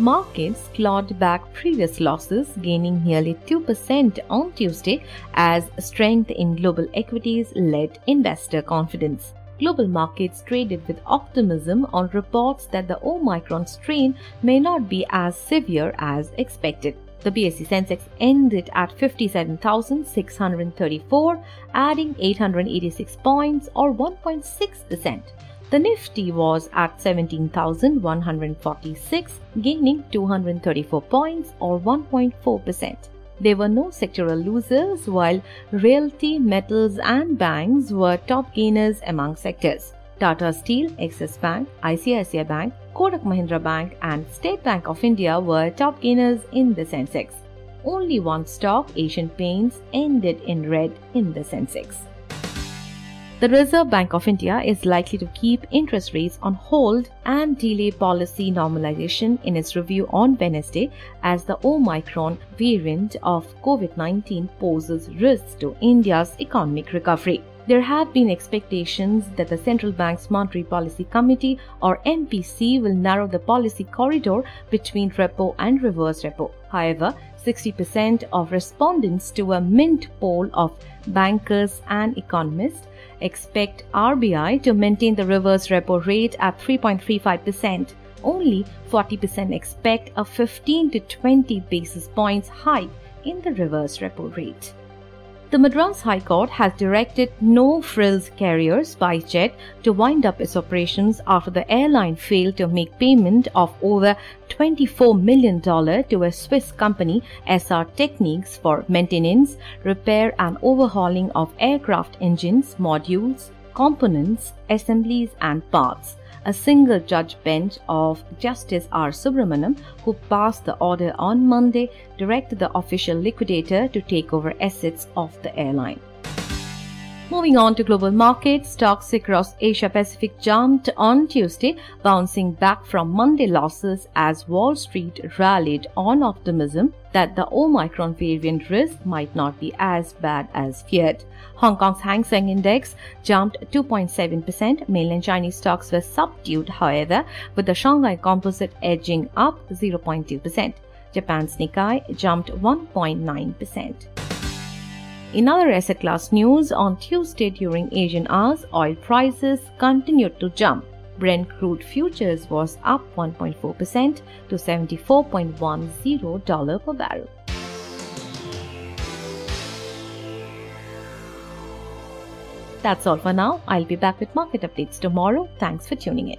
Markets clawed back previous losses, gaining nearly 2% on Tuesday as strength in global equities led investor confidence. Global markets traded with optimism on reports that the Omicron strain may not be as severe as expected. The BSE Sensex ended at 57,634, adding 886 points or 1.6%. The Nifty was at 17,146, gaining 234 points or 1.4%. There were no sectoral losers, while realty, metals, and banks were top gainers among sectors. Tata Steel, Axis Bank, ICICI Bank, Kotak Mahindra Bank, and State Bank of India were top gainers in the Sensex. Only one stock, Asian Paints, ended in red in the Sensex. The Reserve Bank of India is likely to keep interest rates on hold and delay policy normalization in its review on Wednesday as the Omicron variant of COVID 19 poses risks to India's economic recovery. There have been expectations that the Central Bank's Monetary Policy Committee or MPC will narrow the policy corridor between repo and reverse repo. However, 60% of respondents to a Mint poll of bankers and economists expect RBI to maintain the reverse repo rate at 3.35%. Only 40% expect a 15 to 20 basis points hike in the reverse repo rate. The Madras High Court has directed no frills carrier SpiceJet to wind up its operations after the airline failed to make payment of over $24 million to a Swiss company SR Technics for maintenance, repair and overhauling of aircraft engines, modules, components, assemblies and parts a single judge bench of Justice R. Subramaniam, who passed the order on Monday, directed the official liquidator to take over assets of the airline. Moving on to global markets, stocks across Asia Pacific jumped on Tuesday, bouncing back from Monday losses as Wall Street rallied on optimism that the Omicron variant risk might not be as bad as feared. Hong Kong's Hang Seng Index jumped 2.7%. Mainland Chinese stocks were subdued, however, with the Shanghai Composite edging up 0.2%. Japan's Nikkei jumped 1.9%. In other asset class news, on Tuesday during Asian hours, oil prices continued to jump. Brent crude futures was up 1.4% to $74.10 per barrel. That's all for now. I'll be back with market updates tomorrow. Thanks for tuning in.